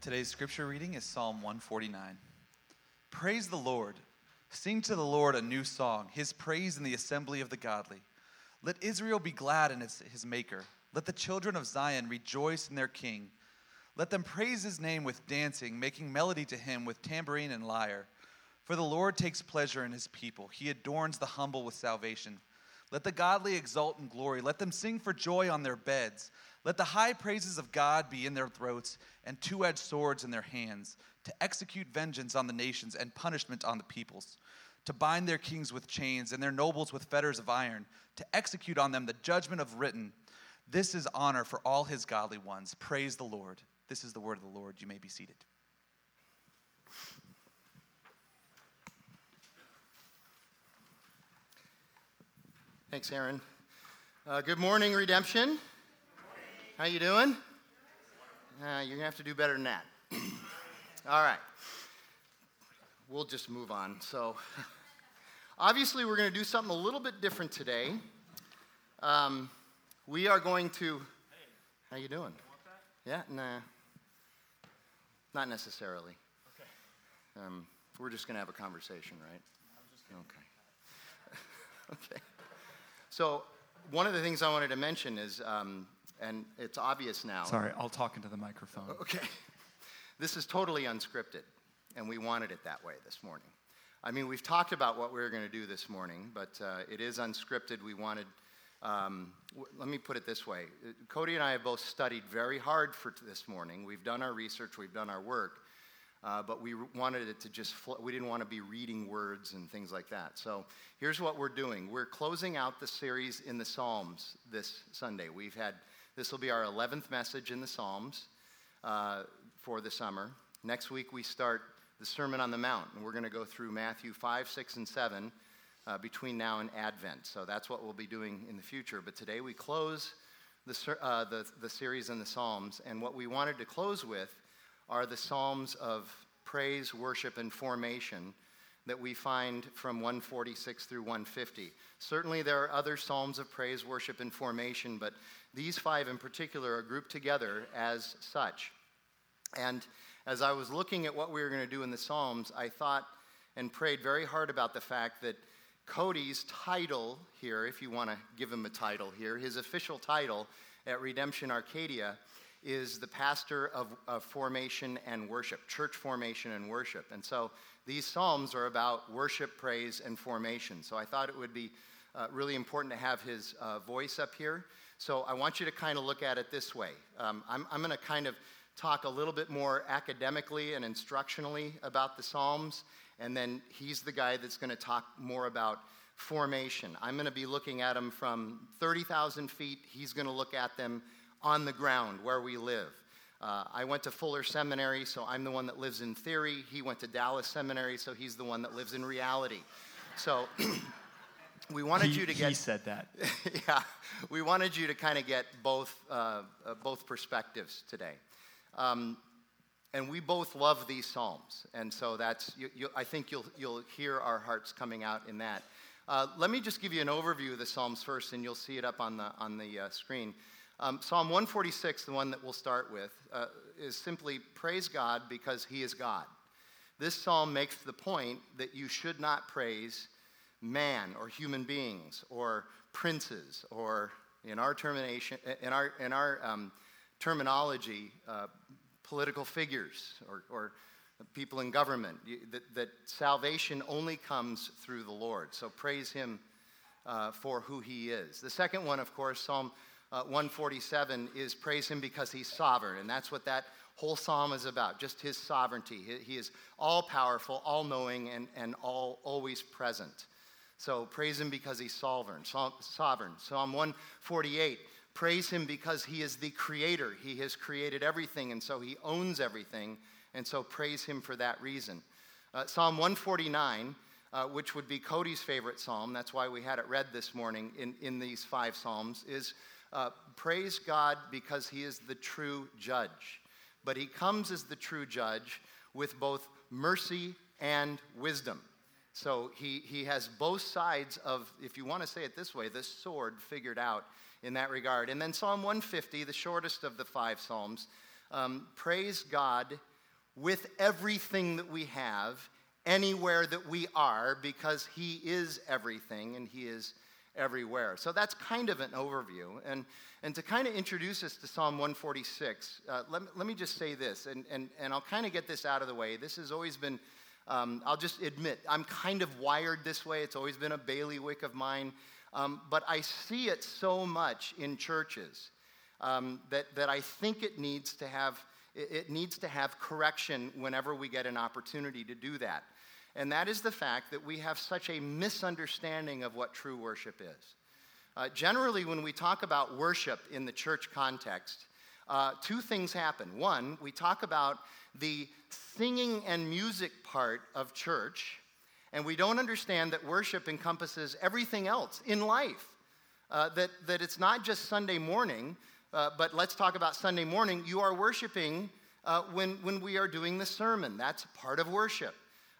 Today's scripture reading is Psalm 149. Praise the Lord. Sing to the Lord a new song, his praise in the assembly of the godly. Let Israel be glad in his, his maker. Let the children of Zion rejoice in their king. Let them praise his name with dancing, making melody to him with tambourine and lyre. For the Lord takes pleasure in his people, he adorns the humble with salvation. Let the godly exult in glory. Let them sing for joy on their beds. Let the high praises of God be in their throats and two edged swords in their hands, to execute vengeance on the nations and punishment on the peoples, to bind their kings with chains and their nobles with fetters of iron, to execute on them the judgment of written. This is honor for all his godly ones. Praise the Lord. This is the word of the Lord. You may be seated. Thanks, Aaron. Uh, good morning, Redemption. How you doing? Uh, you're gonna have to do better than that. All right. We'll just move on. So, obviously, we're gonna do something a little bit different today. Um, we are going to. Hey how you doing? Yeah, nah. Not necessarily. Okay. Um, we're just gonna have a conversation, right? Okay. okay. So, one of the things I wanted to mention is, um, and it's obvious now. Sorry, I'll talk into the microphone. Okay. This is totally unscripted, and we wanted it that way this morning. I mean, we've talked about what we were going to do this morning, but uh, it is unscripted. We wanted, um, w- let me put it this way Cody and I have both studied very hard for t- this morning. We've done our research, we've done our work, uh, but we wanted it to just, fl- we didn't want to be reading words and things like that. So here's what we're doing we're closing out the series in the Psalms this Sunday. We've had, this will be our 11th message in the Psalms uh, for the summer. Next week, we start the Sermon on the Mount, and we're going to go through Matthew 5, 6, and 7 uh, between now and Advent. So that's what we'll be doing in the future. But today, we close the, uh, the, the series in the Psalms, and what we wanted to close with are the Psalms of praise, worship, and formation that we find from 146 through 150. Certainly, there are other Psalms of praise, worship, and formation, but these five in particular are grouped together as such. And as I was looking at what we were going to do in the Psalms, I thought and prayed very hard about the fact that Cody's title here, if you want to give him a title here, his official title at Redemption Arcadia is the pastor of, of, formation and worship, church formation and worship. And so these Psalms are about worship, praise, and formation. So I thought it would be uh, really important to have his uh, voice up here. So I want you to kind of look at it this way. Um, I'm, I'm going to kind of talk a little bit more academically and instructionally about the Psalms, and then he's the guy that's going to talk more about formation. I'm going to be looking at them from 30,000 feet. He's going to look at them on the ground where we live. Uh, I went to Fuller Seminary, so I'm the one that lives in theory. He went to Dallas Seminary, so he's the one that lives in reality. So we wanted he, you to get. He said that. yeah, we wanted you to kind of get both uh, uh, both perspectives today. Um, and we both love these psalms, and so that's. You, you, I think you'll you'll hear our hearts coming out in that. Uh, let me just give you an overview of the psalms first, and you'll see it up on the on the uh, screen. Um, Psalm 146, the one that we'll start with, uh, is simply praise God because He is God. This psalm makes the point that you should not praise man or human beings or princes or, in our, termination, in our, in our um, terminology, uh, political figures or, or, people in government. that, that, salvation only comes through the Lord. So praise Him uh, for who He is. The second one, of course, Psalm uh, 147 is praise him because he's sovereign. And that's what that whole psalm is about just his sovereignty. He, he is all powerful, all knowing, and, and all, always present. So praise him because he's sovereign. sovereign. Psalm 148 praise him because he is the creator. He has created everything, and so he owns everything. And so praise him for that reason. Uh, psalm 149. Uh, which would be Cody's favorite psalm, that's why we had it read this morning in, in these five psalms, is uh, praise God because he is the true judge. But he comes as the true judge with both mercy and wisdom. So he, he has both sides of, if you want to say it this way, the sword figured out in that regard. And then Psalm 150, the shortest of the five Psalms, um, praise God with everything that we have, anywhere that we are, because He is everything and He is everywhere. So that's kind of an overview. And, and to kind of introduce us to Psalm 146, uh, let, me, let me just say this, and, and, and I'll kind of get this out of the way. This has always been, um, I'll just admit, I'm kind of wired this way. It's always been a bailiwick of mine. Um, but I see it so much in churches um, that, that I think it needs to have it needs to have correction whenever we get an opportunity to do that. And that is the fact that we have such a misunderstanding of what true worship is. Uh, generally, when we talk about worship in the church context, uh, two things happen. One, we talk about the singing and music part of church, and we don't understand that worship encompasses everything else in life. Uh, that, that it's not just Sunday morning, uh, but let's talk about Sunday morning. You are worshiping uh, when, when we are doing the sermon. That's part of worship.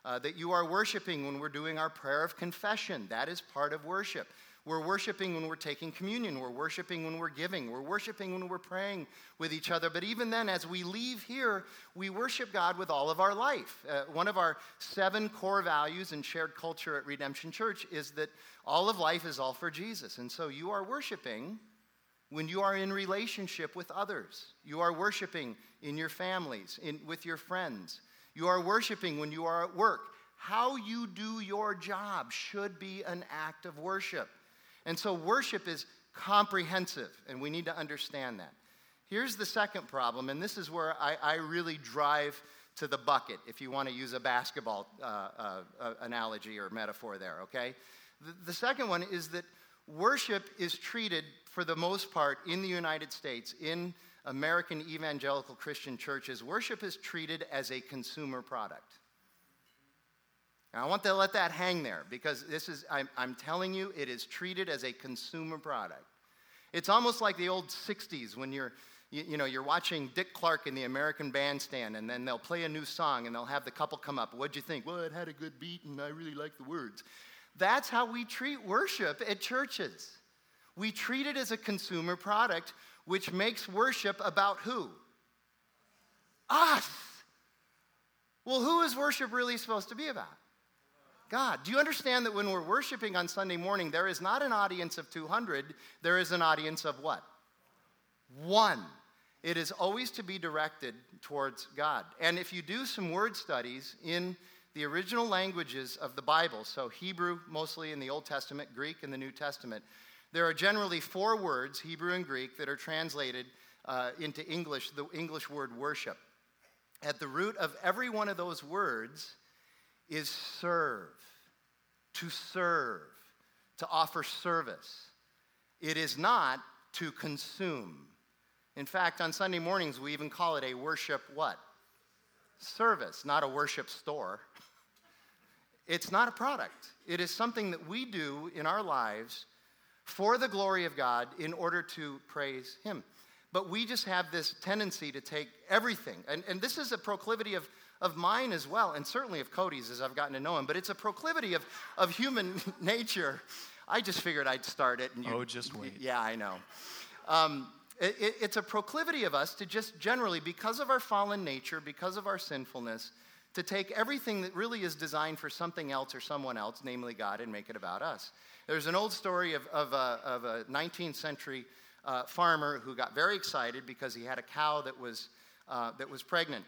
Uh, that you are worshiping when we're doing our prayer of confession. That is part of worship. We're worshiping when we're taking communion. We're worshiping when we're giving. We're worshiping when we're praying with each other. But even then, as we leave here, we worship God with all of our life. Uh, one of our seven core values in shared culture at Redemption Church is that all of life is all for Jesus. And so you are worshiping when you are in relationship with others. You are worshiping in your families, in, with your friends. You are worshiping when you are at work. How you do your job should be an act of worship. And so worship is comprehensive, and we need to understand that. Here's the second problem, and this is where I, I really drive to the bucket, if you want to use a basketball uh, uh, uh, analogy or metaphor there, okay? The, the second one is that worship is treated, for the most part, in the United States, in American evangelical Christian churches, worship is treated as a consumer product. Now, I want to let that hang there because this is, I'm, I'm telling you, it is treated as a consumer product. It's almost like the old 60s when you're, you, you, know, you're watching Dick Clark in the American Bandstand, and then they'll play a new song, and they'll have the couple come up. What'd you think? Well, it had a good beat, and I really like the words. That's how we treat worship at churches. We treat it as a consumer product, which makes worship about who? Us. Well, who is worship really supposed to be about? God. Do you understand that when we're worshiping on Sunday morning, there is not an audience of 200, there is an audience of what? One. It is always to be directed towards God. And if you do some word studies in the original languages of the Bible, so Hebrew mostly in the Old Testament, Greek in the New Testament, there are generally four words, Hebrew and Greek, that are translated uh, into English, the English word worship. At the root of every one of those words is serve, to serve, to offer service. It is not to consume. In fact, on Sunday mornings, we even call it a worship what? Service, not a worship store. It's not a product. It is something that we do in our lives for the glory of God in order to praise Him. But we just have this tendency to take everything, and, and this is a proclivity of of mine as well, and certainly of Cody's as I've gotten to know him, but it's a proclivity of, of human nature. I just figured I'd start it. And you, oh, just wait. Yeah, I know. Um, it, it, it's a proclivity of us to just generally, because of our fallen nature, because of our sinfulness, to take everything that really is designed for something else or someone else, namely God, and make it about us. There's an old story of, of, a, of a 19th century uh, farmer who got very excited because he had a cow that was, uh, that was pregnant.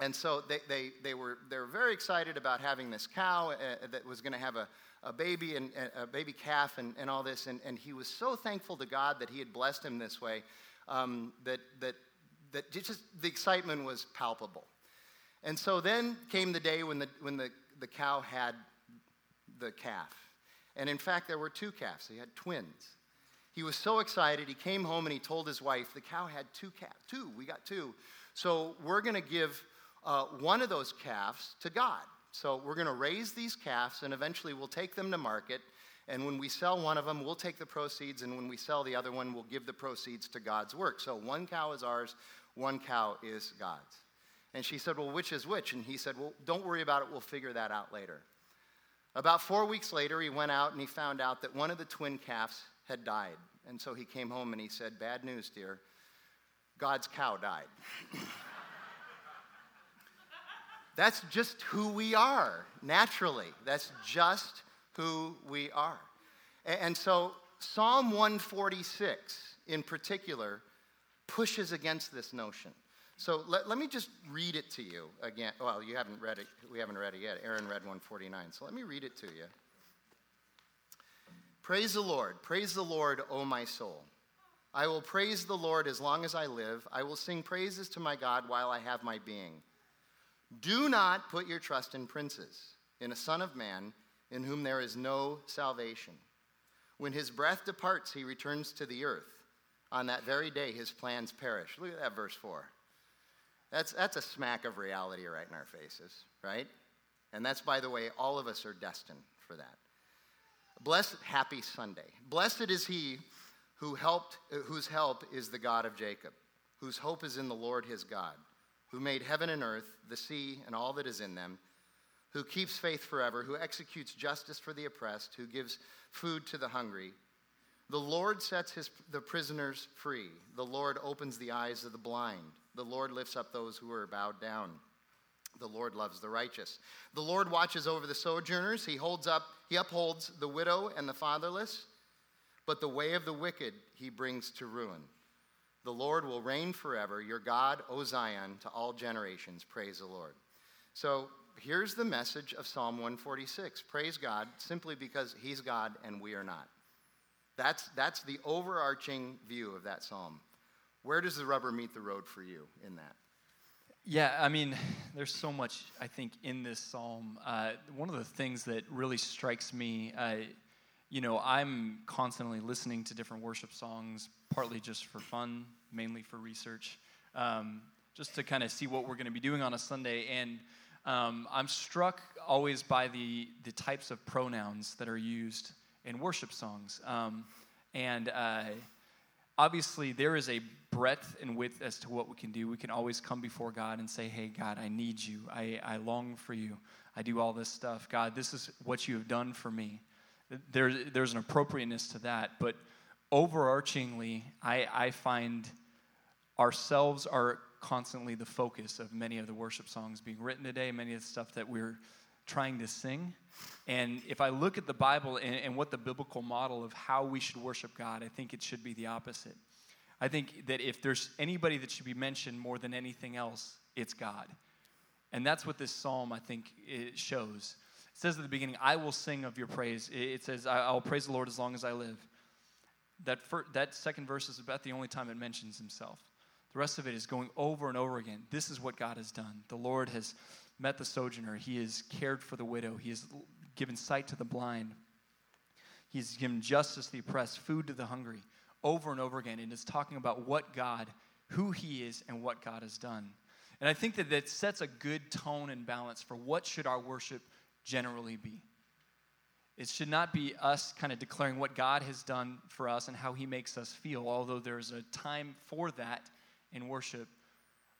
And so they, they, they, were, they were very excited about having this cow uh, that was going to have a, a baby and a baby calf and, and all this. And, and he was so thankful to God that he had blessed him this way um, that, that, that just the excitement was palpable. And so then came the day when the, when the, the cow had the calf. And in fact, there were two calves, he had twins. He was so excited, he came home and he told his wife, The cow had two calves. Two, we got two. So we're going to give uh, one of those calves to God. So we're going to raise these calves, and eventually we'll take them to market. And when we sell one of them, we'll take the proceeds, and when we sell the other one, we'll give the proceeds to God's work. So one cow is ours, one cow is God's. And she said, Well, which is which? And he said, Well, don't worry about it, we'll figure that out later. About four weeks later, he went out and he found out that one of the twin calves had died. And so he came home and he said, Bad news, dear. God's cow died. That's just who we are, naturally. That's just who we are. And so, Psalm 146 in particular pushes against this notion. So let, let me just read it to you again. Well, you haven't read it. We haven't read it yet. Aaron read 149. So let me read it to you. Praise the Lord. Praise the Lord, O my soul. I will praise the Lord as long as I live. I will sing praises to my God while I have my being. Do not put your trust in princes, in a son of man in whom there is no salvation. When his breath departs, he returns to the earth. On that very day, his plans perish. Look at that verse 4. That's, that's a smack of reality right in our faces, right? And that's, by the way, all of us are destined for that. Blessed, happy Sunday. Blessed is he who helped, whose help is the God of Jacob, whose hope is in the Lord his God, who made heaven and earth, the sea, and all that is in them, who keeps faith forever, who executes justice for the oppressed, who gives food to the hungry. The Lord sets his, the prisoners free. The Lord opens the eyes of the blind. The Lord lifts up those who are bowed down. The Lord loves the righteous. The Lord watches over the sojourners. He holds up, he upholds the widow and the fatherless, but the way of the wicked he brings to ruin. The Lord will reign forever. Your God, O Zion, to all generations. Praise the Lord. So here's the message of Psalm 146. Praise God simply because he's God and we are not. That's, that's the overarching view of that psalm. Where does the rubber meet the road for you in that? Yeah, I mean, there's so much, I think, in this psalm. Uh, one of the things that really strikes me, uh, you know, I'm constantly listening to different worship songs, partly just for fun, mainly for research, um, just to kind of see what we're going to be doing on a Sunday. And um, I'm struck always by the, the types of pronouns that are used in worship songs. Um, and uh, obviously, there is a breadth and width as to what we can do. We can always come before God and say, Hey, God, I need you. I, I long for you. I do all this stuff. God, this is what you have done for me. There, there's an appropriateness to that. But overarchingly, I, I find ourselves are constantly the focus of many of the worship songs being written today, many of the stuff that we're trying to sing. And if I look at the Bible and, and, what the biblical model of how we should worship God, I think it should be the opposite. I think that if there's anybody that should be mentioned more than anything else, it's God. And that's what this psalm, I think, it shows. It says at the beginning, I will sing of your praise. It says, I will praise the Lord as long as I live. That, fir- that second verse is about the only time it mentions himself. The rest of it is going over and over again. This is what God has done. The Lord has met the sojourner. He has cared for the widow. He has given sight to the blind. He's given justice to the oppressed, food to the hungry, over and over again. And it's talking about what God, who He is, and what God has done. And I think that that sets a good tone and balance for what should our worship generally be. It should not be us kind of declaring what God has done for us and how He makes us feel, although there's a time for that in worship.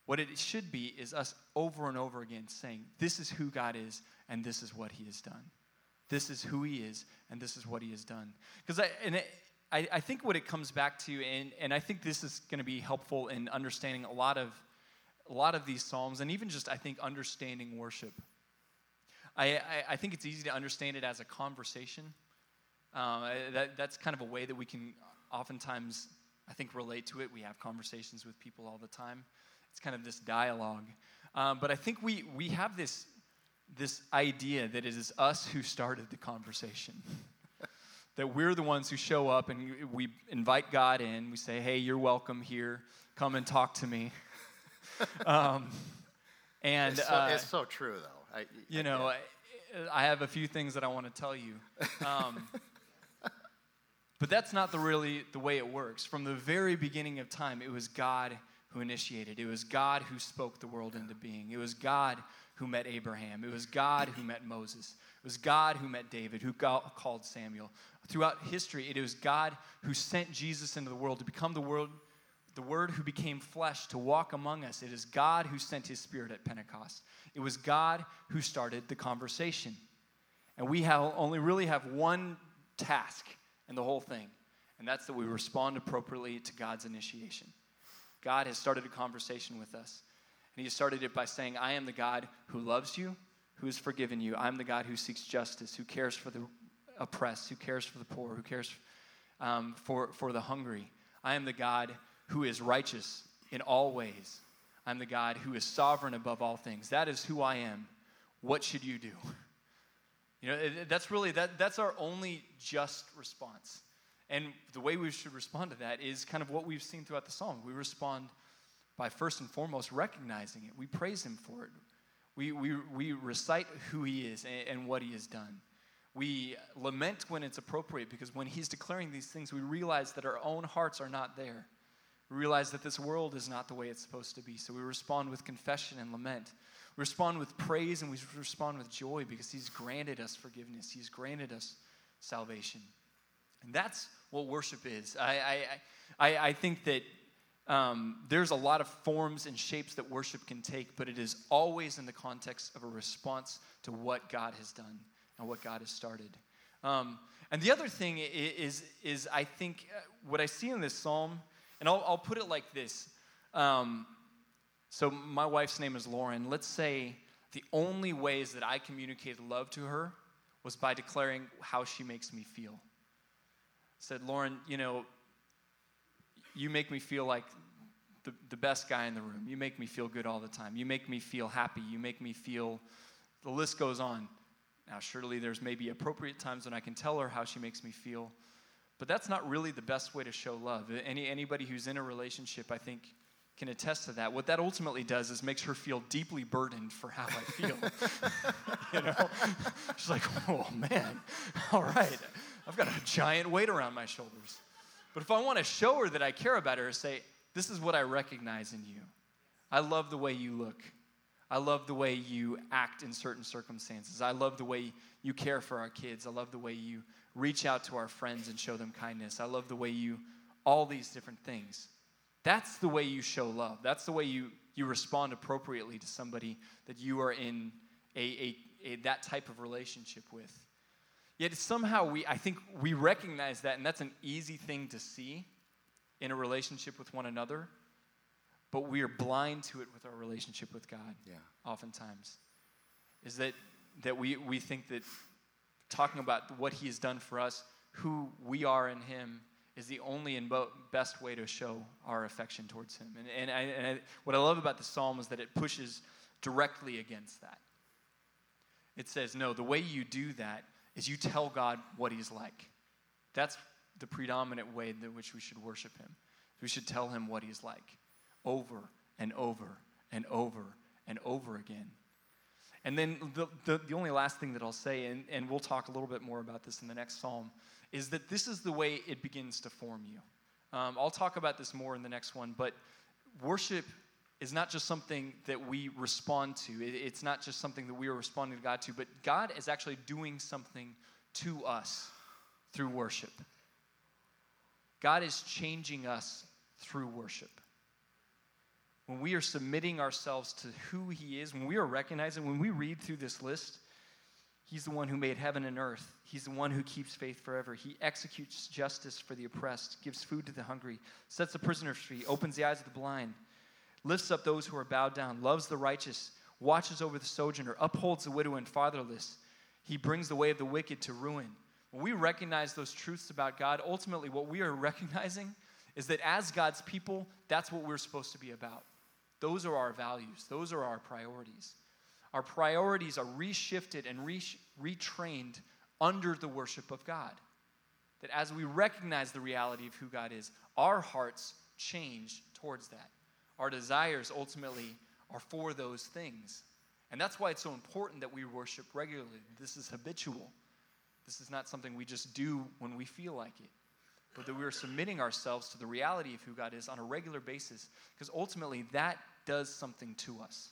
What it should be is us over and over again saying, This is who God is, and this is what He has done. This is who He is, and this is what He has done. Because I, I, I think what it comes back to, and, and I think this is going to be helpful in understanding a lot of a lot of these psalms, and even just I think understanding worship. I, I, I think it's easy to understand it as a conversation. Uh, that, that's kind of a way that we can oftentimes, I think, relate to it. We have conversations with people all the time. It's kind of this dialogue. Um, but I think we, we have this, this idea that it is us who started the conversation. that we're the ones who show up and we invite God in. We say, hey, you're welcome here. Come and talk to me. um, and it's so, uh, it's so, true, though. I, you I, know, I, I, have a few things that I want to tell you. Um, but that's not the really the way it works. From the very beginning of time, it was God who initiated. It was God who spoke the world into being. It was God who met Abraham. It was God who met Moses. It was God who met David, who called Samuel. Throughout history, it was God who sent Jesus into the world to become the world, the Word who became flesh to walk among us. It is God who sent His Spirit at Pentecost. It was God who started the conversation. And we have, only really have one task in the whole thing, and that's that we respond appropriately to God's initiation. God has started a conversation with us. And he started it by saying, I am the God who loves you, who has forgiven you. I'm the God who seeks justice, who cares for the oppressed, who cares for the poor, who cares um, for, for the hungry. I am the God who is righteous in all ways. I'm the God who is sovereign above all things. That is who I am. What should you do? You know, that's really that that's our only just response. And the way we should respond to that is kind of what we've seen throughout the psalm. We respond by first and foremost recognizing it. We praise him for it. We, we, we recite who he is and, and what he has done. We lament when it's appropriate because when he's declaring these things, we realize that our own hearts are not there. We realize that this world is not the way it's supposed to be. So we respond with confession and lament. We respond with praise and we respond with joy because he's granted us forgiveness, he's granted us salvation. And that's what worship is. I, I, I, I think that um, there's a lot of forms and shapes that worship can take, but it is always in the context of a response to what God has done and what God has started. Um, and the other thing is, is I think uh, what I see in this psalm, and I'll, I'll put it like this. Um, so my wife's name is Lauren. Let's say the only ways that I communicated love to her was by declaring how she makes me feel said, Lauren, you know, you make me feel like the, the best guy in the room. You make me feel good all the time. You make me feel happy. You make me feel, the list goes on. Now, surely there's maybe appropriate times when I can tell her how she makes me feel, but that's not really the best way to show love. Any, anybody who's in a relationship, I think, can attest to that. What that ultimately does is makes her feel deeply burdened for how I feel. you know? She's like, oh man, all right. I've got a giant weight around my shoulders. But if I want to show her that I care about her, say, This is what I recognize in you. I love the way you look. I love the way you act in certain circumstances. I love the way you care for our kids. I love the way you reach out to our friends and show them kindness. I love the way you, all these different things. That's the way you show love. That's the way you, you respond appropriately to somebody that you are in a, a, a that type of relationship with. Yet somehow we, I think we recognize that, and that's an easy thing to see in a relationship with one another, but we are blind to it with our relationship with God. Yeah. Oftentimes, is that that we we think that talking about what He has done for us, who we are in Him, is the only and bo- best way to show our affection towards Him. And and, I, and I, what I love about the psalm is that it pushes directly against that. It says, no, the way you do that is you tell God what He's like. That's the predominant way in which we should worship Him. We should tell Him what He's like over and over and over and over again. And then the, the, the, only last thing that I'll say, and, and we'll talk a little bit more about this in the next psalm, is that this is the way it begins to form you. Um, I'll talk about this more in the next one, but worship is not just something that we respond to. It's not just something that we are responding to God to, but God is actually doing something to us through worship. God is changing us through worship. When we are submitting ourselves to who He is, when we are recognizing, when we read through this list, He's the one who made heaven and earth. He's the one who keeps faith forever. He executes justice for the oppressed, gives food to the hungry, sets the prisoners free, opens the eyes of the blind lifts up those who are bowed down, loves the righteous, watches over the sojourner, upholds the widow and fatherless. He brings the way of the wicked to ruin. When we recognize those truths about God, ultimately what we are recognizing is that as God's people, that's what we're supposed to be about. Those are our values, those are our priorities. Our priorities are reshifted and re- retrained under the worship of God. That as we recognize the reality of who God is, our hearts change towards that. Our desires ultimately are for those things. And that's why it's so important that we worship regularly. This is habitual. This is not something we just do when we feel like it, but that we are submitting ourselves to the reality of who God is on a regular basis, because ultimately that does something to us.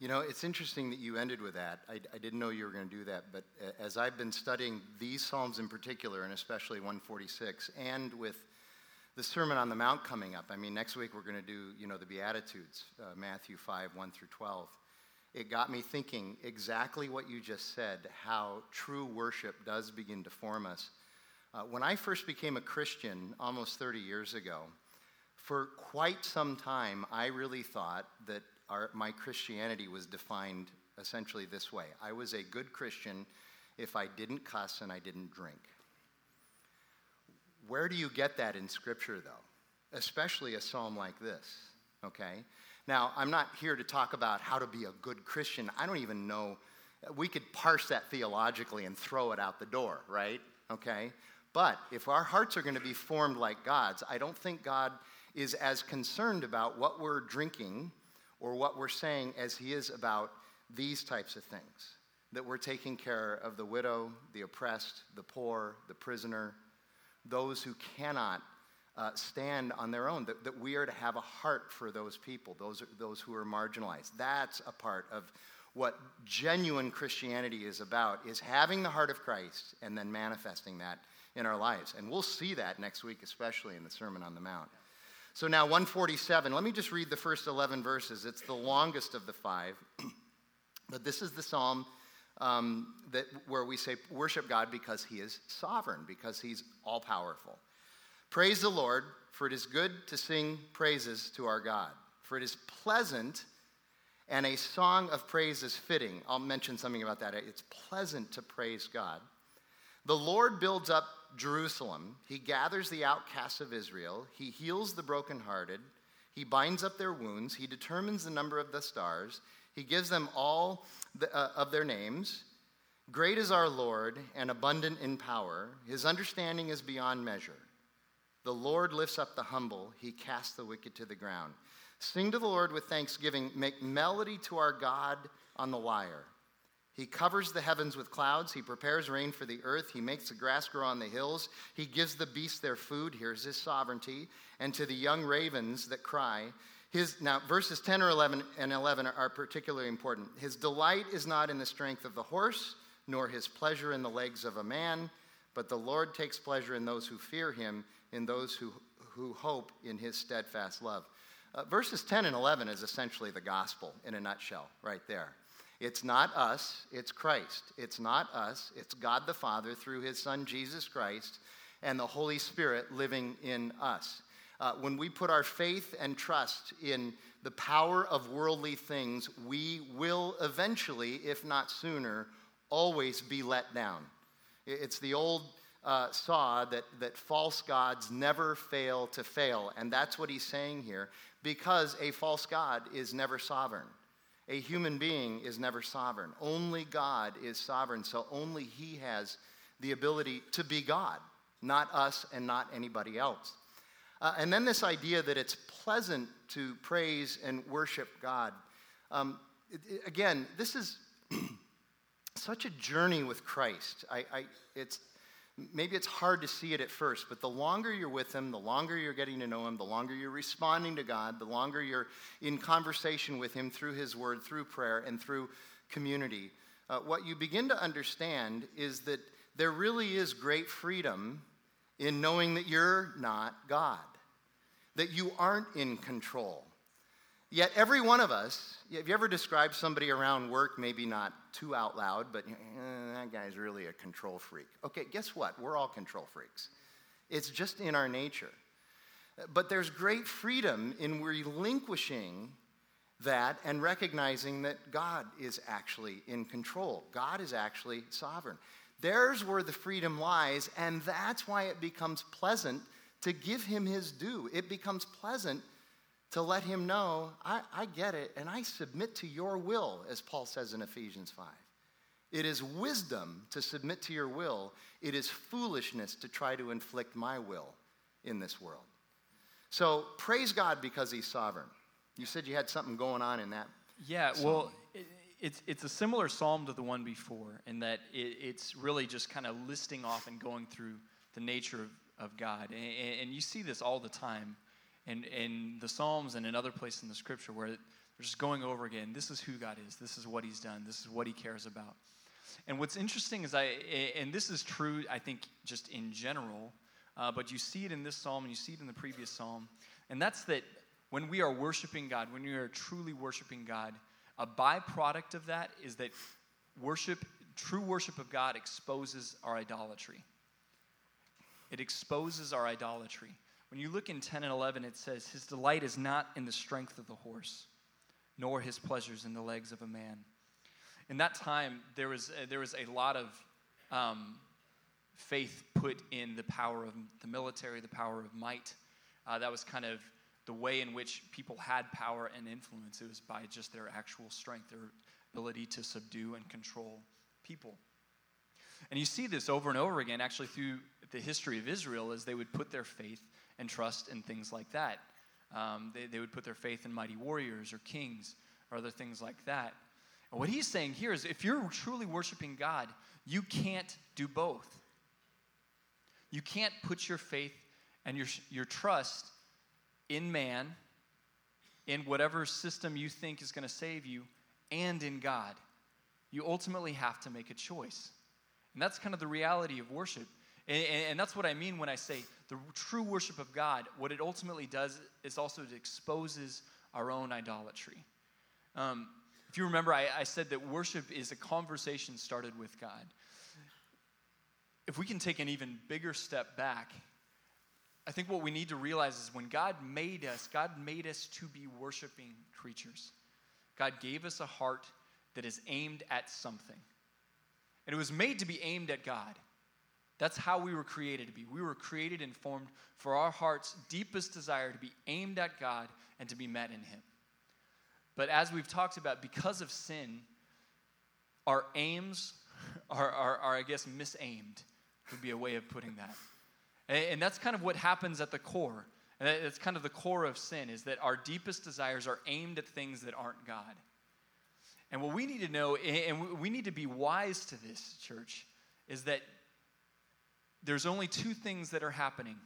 You know, it's interesting that you ended with that. I, I didn't know you were going to do that, but uh, as I've been studying these Psalms in particular, and especially 146, and with the Sermon on the Mount coming up. I mean, next week we're going to do, you know, the Beatitudes, uh, Matthew 5, 1 through 12. It got me thinking exactly what you just said, how true worship does begin to form us. Uh, when I first became a Christian almost 30 years ago, For quite some time, I really thought that our, my Christianity was defined essentially this way I was a good Christian if I didn't cuss and I didn't drink. Where do you get that in Scripture, though? Especially a psalm like this, okay? Now, I'm not here to talk about how to be a good Christian. I don't even know. We could parse that theologically and throw it out the door, right? Okay? But if our hearts are going to be formed like God's, I don't think God is as concerned about what we're drinking or what we're saying as he is about these types of things that we're taking care of the widow, the oppressed, the poor, the prisoner, those who cannot uh, stand on their own, that, that we are to have a heart for those people, those, those who are marginalized. That's a part of what genuine Christianity is about, is having the heart of Christ and then manifesting that in our lives. And we'll see that next week, especially in the Sermon on the Mount. So now 147, let me just read the first 11 verses. It's the longest of the five. but this is the psalm um, that, where we say, worship God because he is sovereign, because he's all powerful. Praise the Lord, for it is good to sing praises to our God, for it is pleasant and a song of praise is fitting. I'll mention something about that. It's pleasant to praise God. The Lord builds up Jerusalem. He gathers the outcasts of Israel. He heals the brokenhearted. He binds up their wounds. He determines the number of the stars. He gives them all the, uh, of their names. Great is our Lord and abundant in power. His understanding is beyond measure. The Lord lifts up the humble, he casts the wicked to the ground. Sing to the Lord with thanksgiving, make melody to our God on the lyre. He covers the heavens with clouds. He prepares rain for the earth. He makes the grass grow on the hills. He gives the beasts their food. Here's his sovereignty. And to the young ravens that cry, his, now, verses 10 or 11 and 11 are particularly important. His delight is not in the strength of the horse, nor his pleasure in the legs of a man, but the Lord takes pleasure in those who fear him, in those who, who hope in his steadfast love. Uh, verses 10 and 11 is essentially the gospel in a nutshell, right there. It's not us, it's Christ. It's not us, it's God the Father through his Son Jesus Christ and the Holy Spirit living in us. Uh, when we put our faith and trust in the power of worldly things, we will eventually, if not sooner, always be let down. It's the old uh, saw that, that false gods never fail to fail. And that's what he's saying here, because a false God is never sovereign. A human being is never sovereign. Only God is sovereign, so only He has the ability to be God, not us and not anybody else. Uh, and then this idea that it's pleasant to praise and worship God. Um, it, it, again, this is such a journey with Christ. I, I, it's, maybe it's hard to see it at first, but the longer you're with Him, the longer you're getting to know Him, the longer you're responding to God, the longer you're in conversation with Him through His Word, through prayer, and through community, uh, what you begin to understand is that there really is great freedom in knowing that you're not God, that you aren't in control. Yet, every one of us, have you ever described somebody around work, maybe not too out loud, but eh, that guy's really a control freak? Okay, guess what? We're all control freaks. It's just in our nature. But there's great freedom in relinquishing that and recognizing that God is actually in control. God is actually sovereign. There's where the freedom lies, and that's why it becomes pleasant to give him his due. It becomes pleasant to let him know, I, I get it, and I submit to your will, as Paul says in Ephesians 5. It is wisdom to submit to your will, it is foolishness to try to inflict my will in this world. So praise God because he's sovereign. You said you had something going on in that. Yeah, psalm. well, it, it's, it's a similar psalm to the one before in that it, it's really just kind of listing off and going through the nature of, of God. And, and you see this all the time in, in the Psalms and in other places in the scripture where they're just going over again this is who God is, this is what He's done, this is what He cares about. And what's interesting is I, and this is true, I think, just in general, uh, but you see it in this psalm and you see it in the previous psalm, and that's that when we are worshiping God, when we are truly worshiping God, a byproduct of that is that worship, true worship of God, exposes our idolatry. It exposes our idolatry When you look in 10 and 11, it says, His delight is not in the strength of the horse, nor his pleasures in the legs of a man. In that time, there was, uh, there was a lot of um, faith put in the power of the military, the power of might. Uh, that was kind of the way in which people had power and influence. It was by just their actual strength, their ability to subdue and control people. And you see this over and over again, actually, through the history of Israel, is they would put their faith and trust in things like that. Um, they, they would put their faith in mighty warriors or kings or other things like that. And what he's saying here is if you're truly worshiping God, you can't do both. You can't put your faith and your, your trust in man, in whatever system you think is going to save you, and in God. You ultimately have to make a choice. And that's kind of the reality of worship. And, and, that's what I mean when I say the true worship of God, what it ultimately does is also it exposes our own idolatry. Um, if you remember, I, I said that worship is a conversation started with God. If we can take an even bigger step back, I think what we need to realize is when God made us, God made us to be worshiping creatures. God gave us a heart that is aimed at something. And it was made to be aimed at God. That's how we were created to be. We were created and formed for our heart's deepest desire to be aimed at God and to be met in Him. But as we've talked about, because of sin, our aims are, are, are I guess, misaimed, would be a way of putting that. And that's kind of what happens at the core. And that's kind of the core of sin, is that our deepest desires are aimed at things that aren't God. And what we need to know, and we need to be wise to this, church, is that there's only two things that are happening.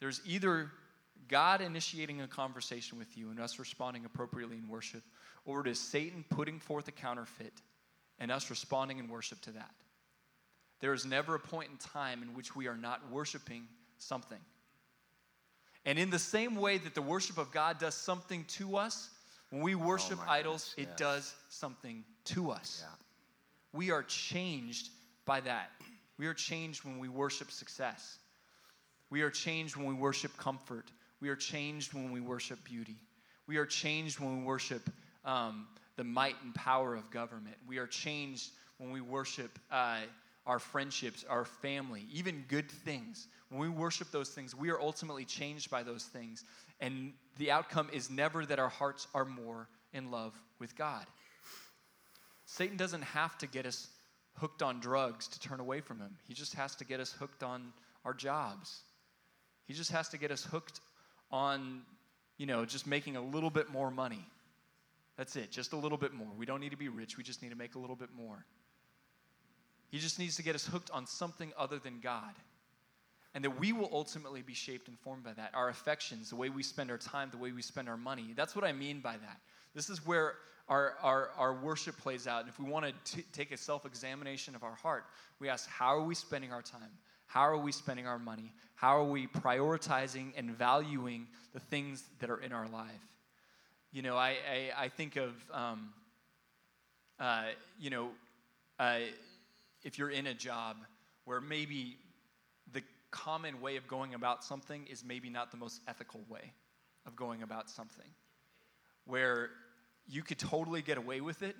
There's either God initiating a conversation with you and us responding appropriately in worship, or it is Satan putting forth a counterfeit and us responding in worship to that. There is never a point in time in which we are not worshiping something. And in the same way that the worship of God does something to us, when we worship oh idols, goodness, yes. it does something to us. Yeah. We are changed by that. We are changed when we worship success. We are changed when we worship comfort. We are changed when we worship beauty. We are changed when we worship um, the might and power of government. We are changed when we worship uh, our friendships, our family, even good things. When we worship those things, we are ultimately changed by those things. And the outcome is never that our hearts are more in love with God. Satan doesn't have to get us hooked on drugs to turn away from Him. He just has to get us hooked on our jobs. He just has to get us hooked on, you know, just making a little bit more money. That's it, just a little bit more. We don't need to be rich, we just need to make a little bit more. He just needs to get us hooked on something other than God. And that we will ultimately be shaped and formed by that. Our affections, the way we spend our time, the way we spend our money. That's what I mean by that. This is where our, our, our worship plays out. And if we want to take a self examination of our heart, we ask, how are we spending our time? How are we spending our money? How are we prioritizing and valuing the things that are in our life? You know, I, I, I think of, um, uh, you know, uh, if you're in a job where maybe the common way of going about something is maybe not the most ethical way of going about something, where you could totally get away with it.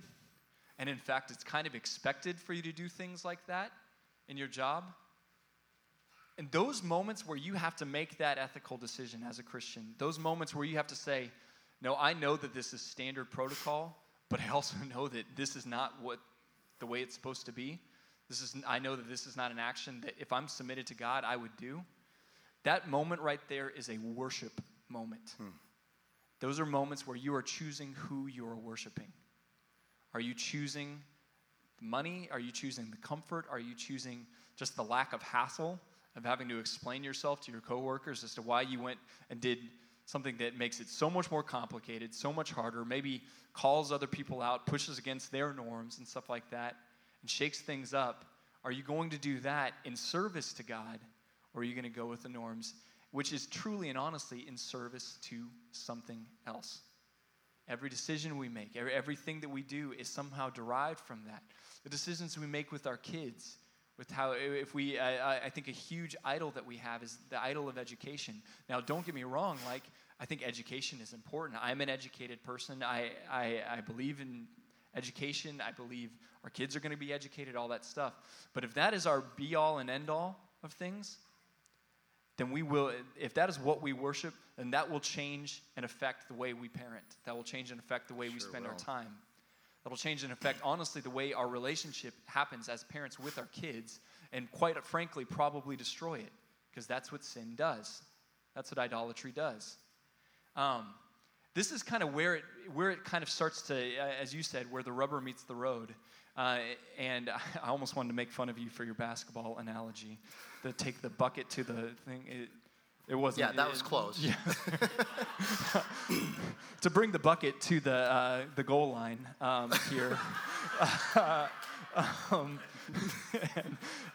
And in fact, it's kind of expected for you to do things like that in your job. And those moments where you have to make that ethical decision as a Christian, those moments where you have to say, No, I know that this is standard protocol, but I also know that this is not what the way it's supposed to be. This is, I know that this is not an action that if I'm submitted to God, I would do. That moment right there is a worship moment. Hmm. Those are moments where you are choosing who you are worshiping. Are you choosing money? Are you choosing the comfort? Are you choosing just the lack of hassle of having to explain yourself to your coworkers as to why you went and did something that makes it so much more complicated, so much harder, maybe calls other people out, pushes against their norms and stuff like that, and shakes things up? Are you going to do that in service to God, or are you going to go with the norms which is truly and honestly in service to something else. Every decision we make, every, everything that we do is somehow derived from that. The decisions we make with our kids, with how if we I, I think a huge idol that we have is the idol of education. Now don't get me wrong like i think education is important. I'm an educated person. I i, I believe in education. I believe our kids are going to be educated all that stuff. But if that is our be all and end all of things then we will if that is what we worship then that will change and affect the way we parent that will change and affect the way we Sure spend our time That'll change and affect, honestly, the way our relationship happens as parents with our kids, and quite frankly, probably destroy it, because that's what sin does. That's what idolatry does. Um, this is kind of where it, where it kind of starts to, as you said, where the rubber meets the road. Uh, and I almost wanted to make fun of you for your basketball analogy, to take the bucket to the thing. It, it wasn't. Yeah, that it- was close. Yeah. to bring the bucket to the uh, the goal line um, here. um,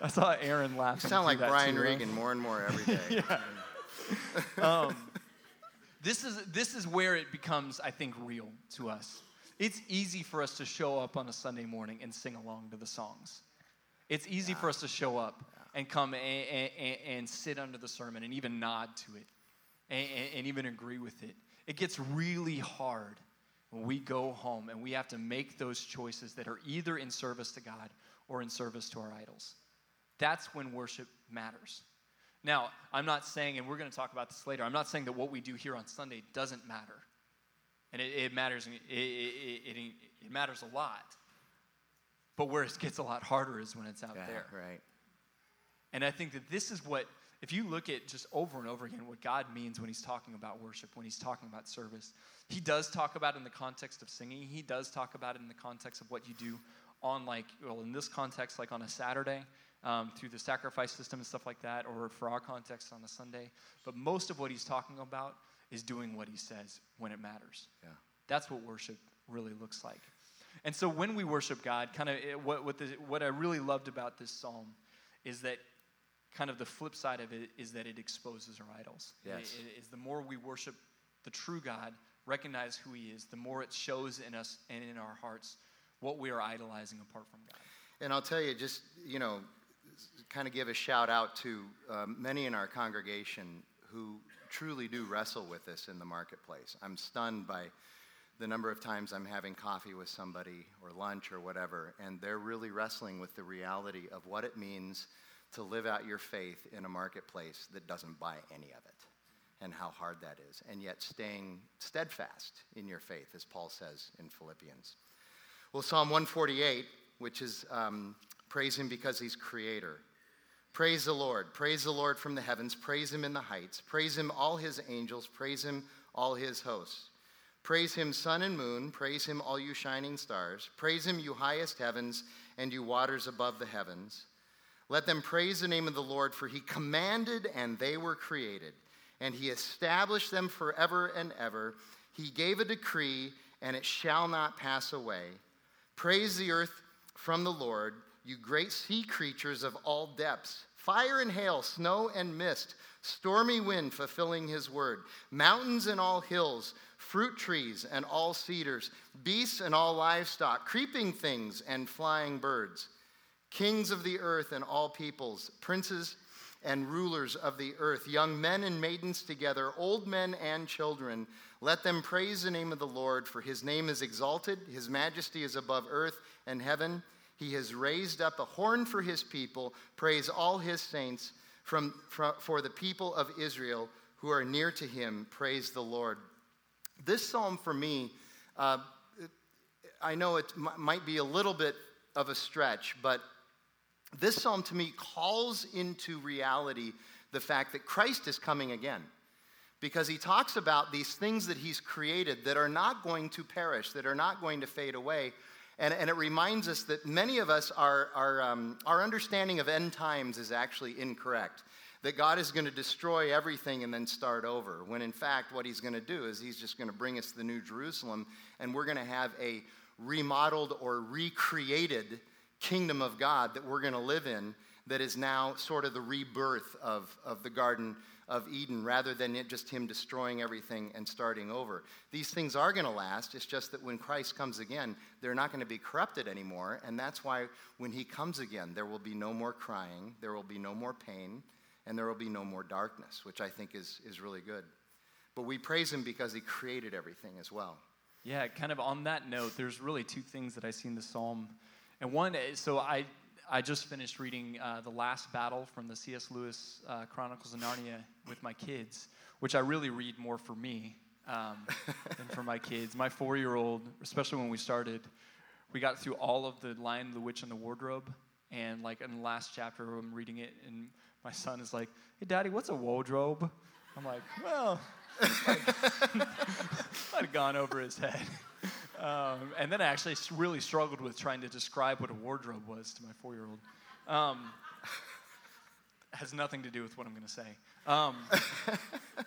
I saw Aaron laughing. You sound like Brian too? Regan more and more every day. um, this is this is where it becomes, I think, real to us. It's easy for us to show up on a Sunday morning and sing along to the songs. It's easy for us to show up and come and, and, and sit under the sermon and even nod to it and, and even agree with it. It gets really hard when we go home and we have to make those choices that are either in service to God or in service to our idols. That's when worship matters. Now, I'm not saying, and we're going to talk about this later, I'm not saying that what we do here on Sunday doesn't matter. And it, it matters, it, it, it, matters a lot. But where it gets a lot harder is when it's out Yeah, there. right. And I think that this is what, if you look at just over and over again what God means when He's talking about worship, when He's talking about service, He does talk about it in the context of singing. He does talk about it in the context of what you do on, like, well, in this context, like on a Saturday um, through the sacrifice system and stuff like that, or for our context on a Sunday. But most of what He's talking about is doing what He says when it matters. Yeah. That's what worship really looks like. And so when we worship God, kind of what, what, the, what I really loved about this psalm is that kind of the flip side of it is that it exposes our idols. Yes. It- it is the more we worship the true God, recognize who He is, the more it shows in us and in our hearts what we are idolizing apart from God. And I'll tell you, just, you know, kind of give a shout out to um, many in our congregation who truly do wrestle with this in the marketplace. I'm stunned by the number of times I'm having coffee with somebody or lunch or whatever, and they're really wrestling with the reality of what it means to live out your faith in a marketplace that doesn't buy any of it and how hard that is, and yet staying steadfast in your faith, as Paul says in Philippians. Well, Psalm 148, which is um, praise him because he's creator. Praise the Lord. Praise the Lord from the heavens. Praise him in the heights. Praise him, all his angels. Praise him, all his hosts. Praise him, sun and moon. Praise him, all you shining stars. Praise him, you highest heavens, and you waters above the heavens. Let them praise the name of the Lord, for he commanded and they were created, and he established them forever and ever. He gave a decree, and it shall not pass away. Praise the earth from the Lord, you great sea creatures of all depths. Fire and hail, snow and mist, stormy wind fulfilling his word, mountains and all hills, fruit trees and all cedars, beasts and all livestock, creeping things and flying birds kings of the earth and all peoples, princes and rulers of the earth, young men and maidens together, old men and children. Let them praise the name of the Lord, for his name is exalted, his majesty is above earth and heaven. He has raised up a horn for his people. Praise all his saints from, from, for the people of Israel who are near to him. Praise the Lord. This psalm for me, uh, I know it m- might be a little bit of a stretch, but this psalm to me calls into reality the fact that Christ is coming again. Because he talks about these things that he's created that are not going to perish, that are not going to fade away. And, and it reminds us that many of us, are, are, um, our understanding of end times is actually incorrect. That God is going to destroy everything and then start over. When in fact, what he's going to do is he's just going to bring us the New Jerusalem and we're going to have a remodeled or recreated kingdom of God that we're going to live in that is now sort of the rebirth of, of the Garden of Eden rather than it just him destroying everything and starting over. These things are going to last. It's just that when Christ comes again, they're not going to be corrupted anymore. And that's why when he comes again, there will be no more crying, there will be no more pain, and there will be no more darkness, which I think is, is really good. But we praise him because he created everything as well. Yeah, kind of on that note, there's really two things that I see in the psalm. And one, eh, so I, I just finished reading uh, The Last Battle from the C.S. Lewis uh, Chronicles of Narnia with my kids, which I really read more for me um, than for my kids. My four year old, especially when we started, we got through all of the Lion, the Witch, and the Wardrobe. And like in the last chapter, I'm reading it, and my son is like, Hey, daddy, what's a wardrobe? I'm like, Well, I'd have gone over his head. Um, and then I actually really struggled with trying to describe what a wardrobe was to my four year old. Um, has nothing to do with what I'm going to say. Um,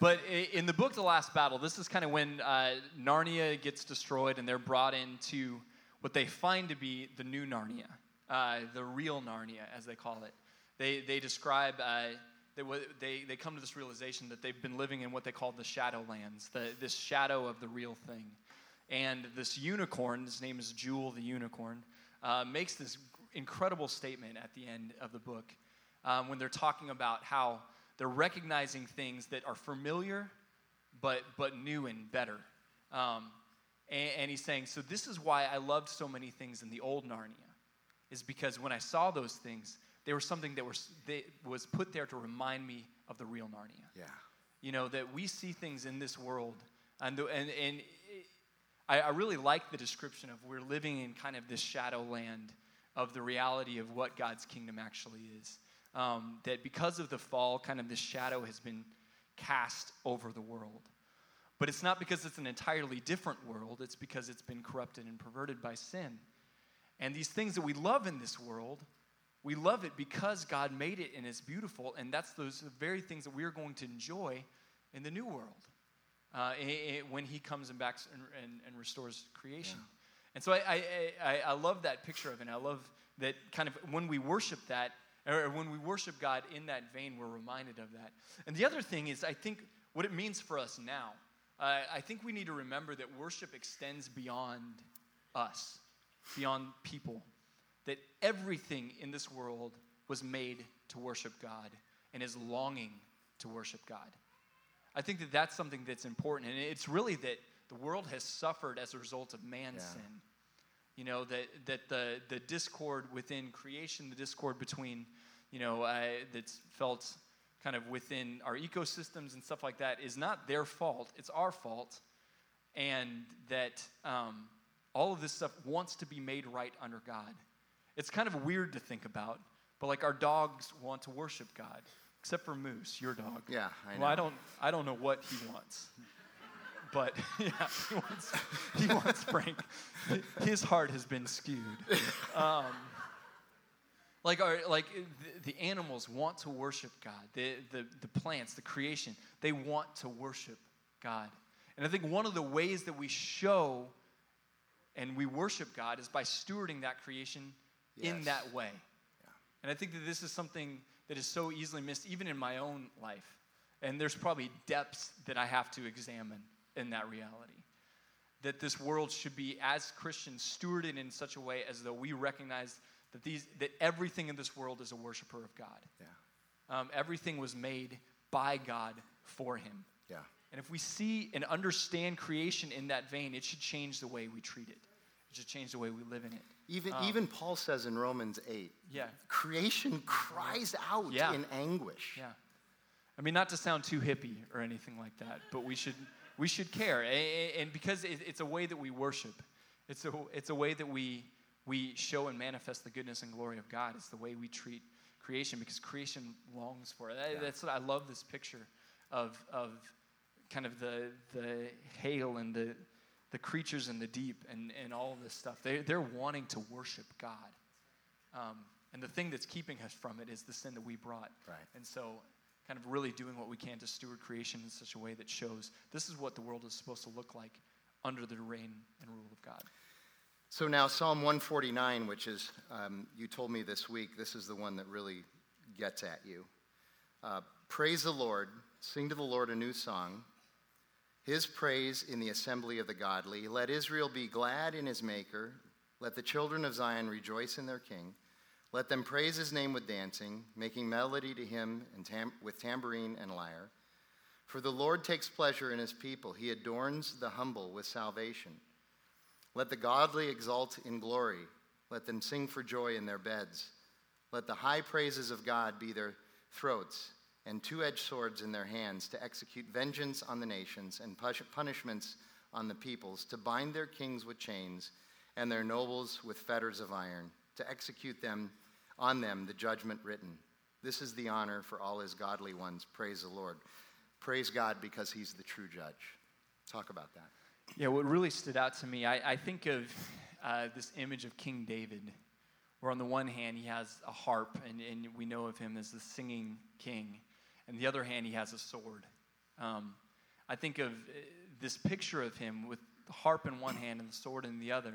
but in the book, The Last Battle, this is kind of when uh, Narnia gets destroyed and they're brought into what they find to be the new Narnia, uh, the real Narnia, as they call it. They, they describe, uh, they, they, they come to this realization that they've been living in what they call the Shadowlands, the, this shadow of the real thing. And this unicorn, his name is Jewel the unicorn, uh, makes this incredible statement at the end of the book um, when they're talking about how they're recognizing things that are familiar but, but new and better. Um, and, and he's saying, So, this is why I loved so many things in the old Narnia, is because when I saw those things, they were something that was, they, was put there to remind me of the real Narnia. Yeah. You know, that we see things in this world, and, the, and, and I, I really like the description of we're living in kind of this shadow land of the reality of what God's kingdom actually is. Um, that because of the fall, kind of this shadow has been cast over the world. But it's not because it's an entirely different world, it's because it's been corrupted and perverted by sin. And these things that we love in this world, we love it because God made it and it's beautiful, and that's those very things that we're going to enjoy in the new world uh, when he comes and backs and, and, and restores creation. Yeah. And so I, I, I, I, love that picture of it. And I love that kind of when we worship that, or when we worship God in that vein, we're reminded of that. And the other thing is, I think what it means for us now, uh, I think we need to remember that worship extends beyond us, beyond people. That everything in this world was made to worship God and is longing to worship God. I think that that's something that's important. And it's really that the world has suffered as a result of man's yeah. sin. You know, that, that the, the discord within creation, the discord between, you know, uh, that's felt kind of within our ecosystems and stuff like that is not their fault, it's our fault. And that um, all of this stuff wants to be made right under God. It's kind of weird to think about, but like our dogs want to worship God except for Moose, your dog. Yeah, I know. Well, I don't, I don't know what he wants, but yeah, he wants, he wants Frank. His heart has been skewed. Um, like our, like the, the, animals want to worship God. The, the, the plants, the creation, they want to worship God. And I think one of the ways that we show and we worship God is by stewarding that creation yes. in that way. Yeah. And I think that this is something that is so easily missed, even in my own life. And there's probably depths that I have to examine in that reality. That this world should be, as Christians, stewarded in such a way as though we recognize that, these, that everything in this world is a worshiper of God. Yeah. Um, everything was made by God for Him. Yeah. And if we see and understand creation in that vein, it should change the way we treat it. Should change the way we live in it. Even, um, even Paul says in Romans 8, yeah. creation cries out yeah. in anguish. Yeah. I mean, not to sound too hippie or anything like that, but we should, we should care. And because it's a way that we worship, it's a, it's a way that we, we show and manifest the goodness and glory of God. It's the way we treat creation because creation longs for it. Yeah. That's what I love this picture of, of kind of the, the hail and the, the creatures in the deep and, and all of this stuff. They, they're wanting to worship God. Um, and the thing that's keeping us from it is the sin that we brought. Right. And so, kind of really doing what we can to steward creation in such a way that shows this is what the world is supposed to look like under the reign and rule of God. So now, Psalm 149, which is, um, you told me this week, this is the one that really gets at you. Uh, praise the Lord, sing to the Lord a new song. His praise in the assembly of the godly. Let Israel be glad in his maker. Let the children of Zion rejoice in their king. Let them praise his name with dancing, making melody to him tam- with tambourine and lyre. For the Lord takes pleasure in his people. He adorns the humble with salvation. Let the godly exult in glory. Let them sing for joy in their beds. Let the high praises of God be their throats and two edged swords in their hands to execute vengeance on the nations and punishments on the peoples, to bind their kings with chains and their nobles with fetters of iron, to execute them on them the judgment written. This is the honor for all his godly ones. Praise the Lord. Praise God because he's the true judge. Talk about that. Yeah, what really stood out to me, I, I think of uh, this image of King David, where on the one hand he has a harp, and, and we know of him as the singing king, and the other hand he has a sword. Um, I think of uh, this picture of him with the harp in one hand and the sword in the other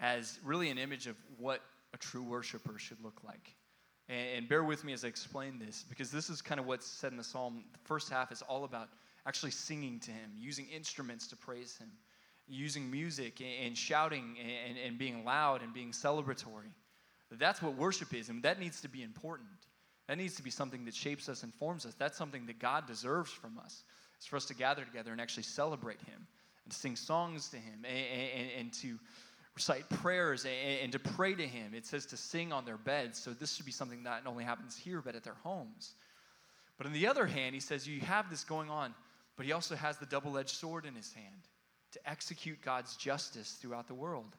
as really an image of what a true worshiper should look like. And, and bear with me as I explain this, because this is kind of what's said in the psalm. The first half is all about actually singing to him, using instruments to praise him, using music and, and shouting and, and being loud and being celebratory. That's what worship is, and that needs to be important. That needs to be something that shapes us and forms us. That's something that God deserves from us. It's for us to gather together and actually celebrate Him and sing songs to Him and, and, and to recite prayers and, and, to pray to Him. It says to sing on their beds. So this should be something that not only happens here, but at their homes. But on the other hand, He says you have this going on, but He also has the double edged sword in His hand to execute God's justice throughout the world.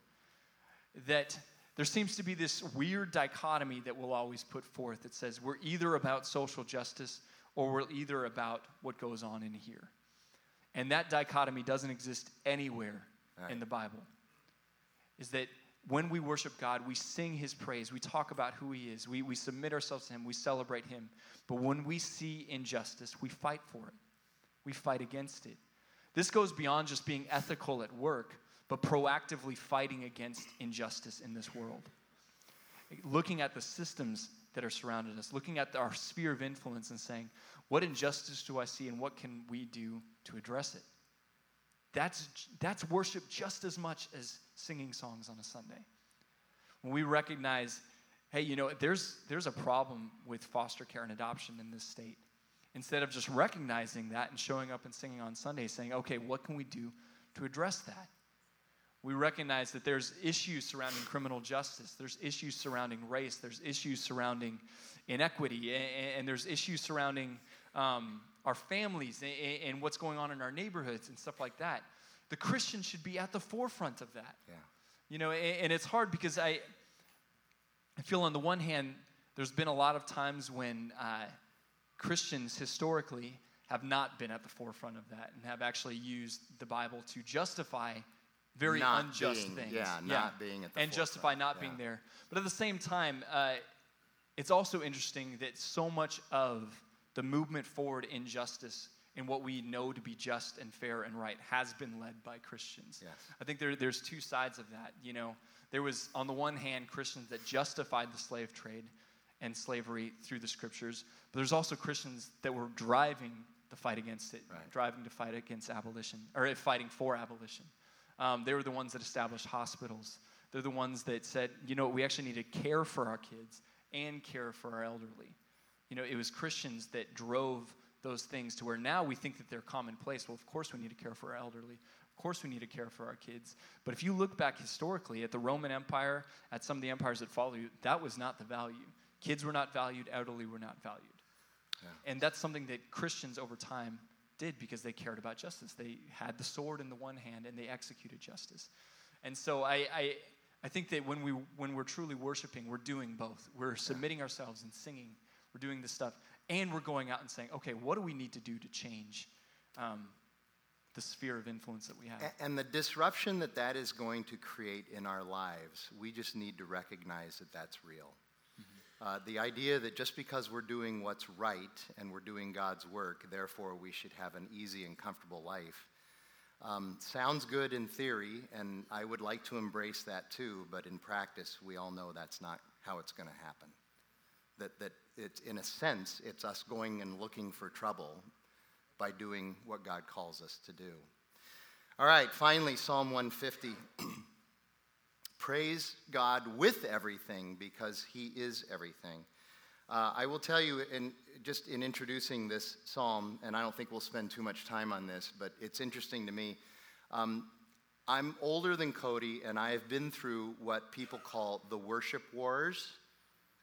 That there seems to be this weird dichotomy that we'll always put forth that says we're either about social justice or we're either about what goes on in here. And that dichotomy doesn't exist anywhere right. in the Bible. Is that when we worship God, we sing His praise, we talk about who He is, we, we submit ourselves to Him, we celebrate Him. But when we see injustice, we fight for it, we fight against it. This goes beyond just being ethical at work, but proactively fighting against injustice in this world. Looking at the systems that are surrounding us, looking at our sphere of influence and saying, what injustice do I see and what can we do to address it? That's, that's worship just as much as singing songs on a Sunday. When we recognize, hey, you know, there's, there's a problem with foster care and adoption in this state. Instead of just recognizing that and showing up and singing on Sunday, saying, okay, what can we do to address that? We recognize that there's issues surrounding criminal justice, there's issues surrounding race, there's issues surrounding inequity, and, and there's issues surrounding um, our families and, and, what's going on in our neighborhoods and stuff like that. The Christian should be at the forefront of that. Yeah. You know, and, and it's hard because I, I feel on the one hand, there's been a lot of times when uh, Christians historically have not been at the forefront of that and have actually used the Bible to justify very not unjust being, things. Yeah, yeah, not being at the and justify not yeah. being there. But at the same time, uh, it's also interesting that so much of the movement forward in justice in what we know to be just and fair and right has been led by Christians. Yes. I think there, there's two sides of that. You know, there was on the one hand Christians that justified the slave trade and slavery through the scriptures, but there's also Christians that were driving the fight against it, right. driving to fight against abolition or fighting for abolition. Um, they were the ones that established hospitals. They're the ones that said, you know, we actually need to care for our kids and care for our elderly. You know, it was Christians that drove those things to where now we think that they're commonplace. Well, of course we need to care for our elderly. Of course we need to care for our kids. But if you look back historically at the Roman Empire, at some of the empires that follow you, that was not the value. Kids were not valued, elderly were not valued. Yeah. And that's something that Christians over time did because they cared about justice. They had the sword in the one hand and they executed justice. And so I, I, I think that when, we, when we're truly worshiping, we're doing both. We're submitting ourselves and singing, we're doing this stuff, and we're going out and saying, okay, what do we need to do to change um, the sphere of influence that we have? And the disruption that that is going to create in our lives, we just need to recognize that that's real. Uh, the idea that just because we're doing what's right and we're doing God's work, therefore we should have an easy and comfortable life, um, sounds good in theory, and I would like to embrace that too, but in practice, we all know that's not how it's going to happen. That, that it's, in a sense, it's us going and looking for trouble by doing what God calls us to do. All right, finally, Psalm 150. Praise God with everything because He is everything. Uh, I will tell you, in, just in introducing this psalm, and I don't think we'll spend too much time on this, but it's interesting to me. Um, I'm older than Cody, and I have been through what people call the worship wars.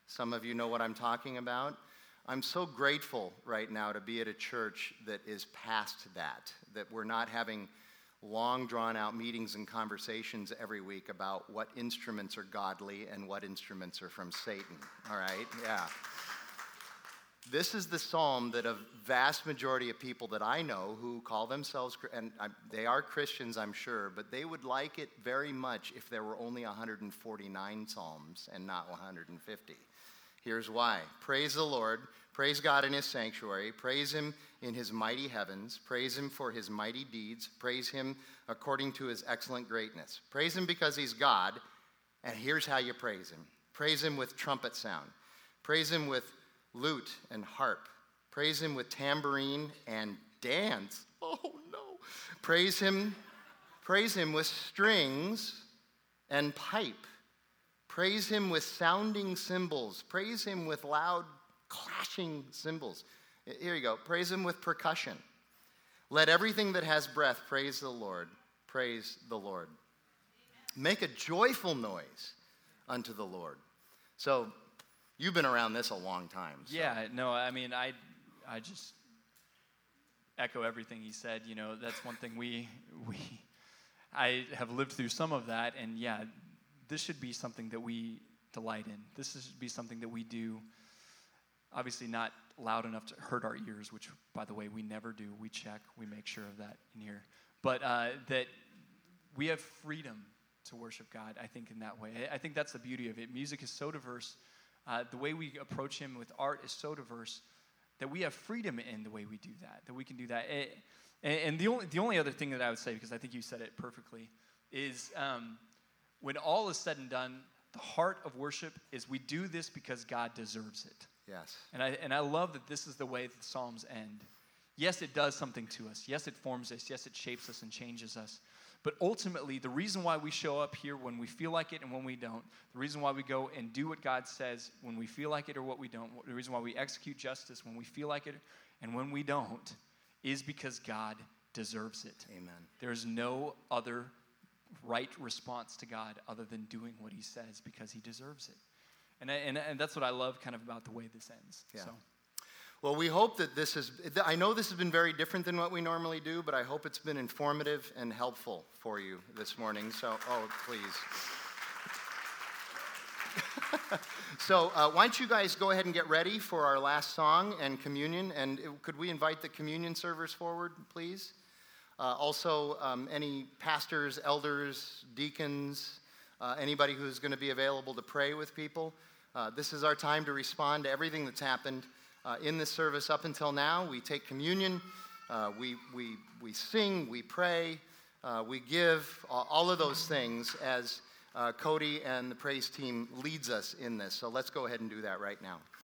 Some of you know what I'm talking about. I'm so grateful right now to be at a church that is past that, that we're not having long drawn out meetings and conversations every week about what instruments are godly and what instruments are from Satan. All right? Yeah. This is the psalm that a vast majority of people that I know who call themselves, and they are Christians, I'm sure, but they would like it very much if there were only 149 psalms and not 150. Here's why Praise the Lord, praise God in his sanctuary, praise him in his mighty heavens, praise him for his mighty deeds, praise him according to his excellent greatness. Praise him because he's God, and here's how you praise him praise him with trumpet sound, praise him with lute and harp. Praise him with tambourine and dance. Oh no. Praise him, praise him with strings and pipe. Praise him with sounding cymbals. Praise him with loud clashing cymbals. Here you go. Praise him with percussion. Let everything that has breath praise the Lord. Praise the Lord. Make a joyful noise unto the Lord. So You've been around this a long time. So. Yeah, no, I mean, I, I just echo everything he said. You know, that's one thing we, we, I have lived through some of that, and yeah, this should be something that we delight in. This should be something that we do. Obviously, not loud enough to hurt our ears, which, by the way, we never do. We check, we make sure of that in here. But uh, that we have freedom to worship God, I think, in that way. I think that's the beauty of it. Music is so diverse uh, the way we approach Him with art is so diverse that we have freedom in the way we do that, that we can do that. It, and, the, only, the only other thing that I would say, because I think you said it perfectly, is um, when all is said and done, the heart of worship is we do this because God deserves it. Yes. And I, and I love that this is the way the Psalms end. Yes, it does something to us. Yes, it forms us. Yes, it shapes us and changes us. But ultimately, the reason why we show up here when we feel like it and when we don't, the reason why we go and do what God says when we feel like it or what we don't, the reason why we execute justice when we feel like it and when we don't, is because God deserves it. Amen. There's no other right response to God other than doing what He says because He deserves it. And, and, and that's what I love kind of about the way this ends. Yeah. So. Well, we hope that this is, I know this has been very different than what we normally do, but I hope it's been informative and helpful for you this morning. So, oh, please. so, uh, why don't you guys go ahead and get ready for our last song and communion? And could we invite the communion servers forward, please? Uh, also, um, any pastors, elders, deacons, uh, anybody who's going to be available to pray with people. Uh, this is our time to respond to everything that's happened uh, in this service up until now. We take communion, uh, we, we, we sing, we pray, uh, we give, all of those things as uh, Cody and the praise team leads us in this. So let's go ahead and do that right now.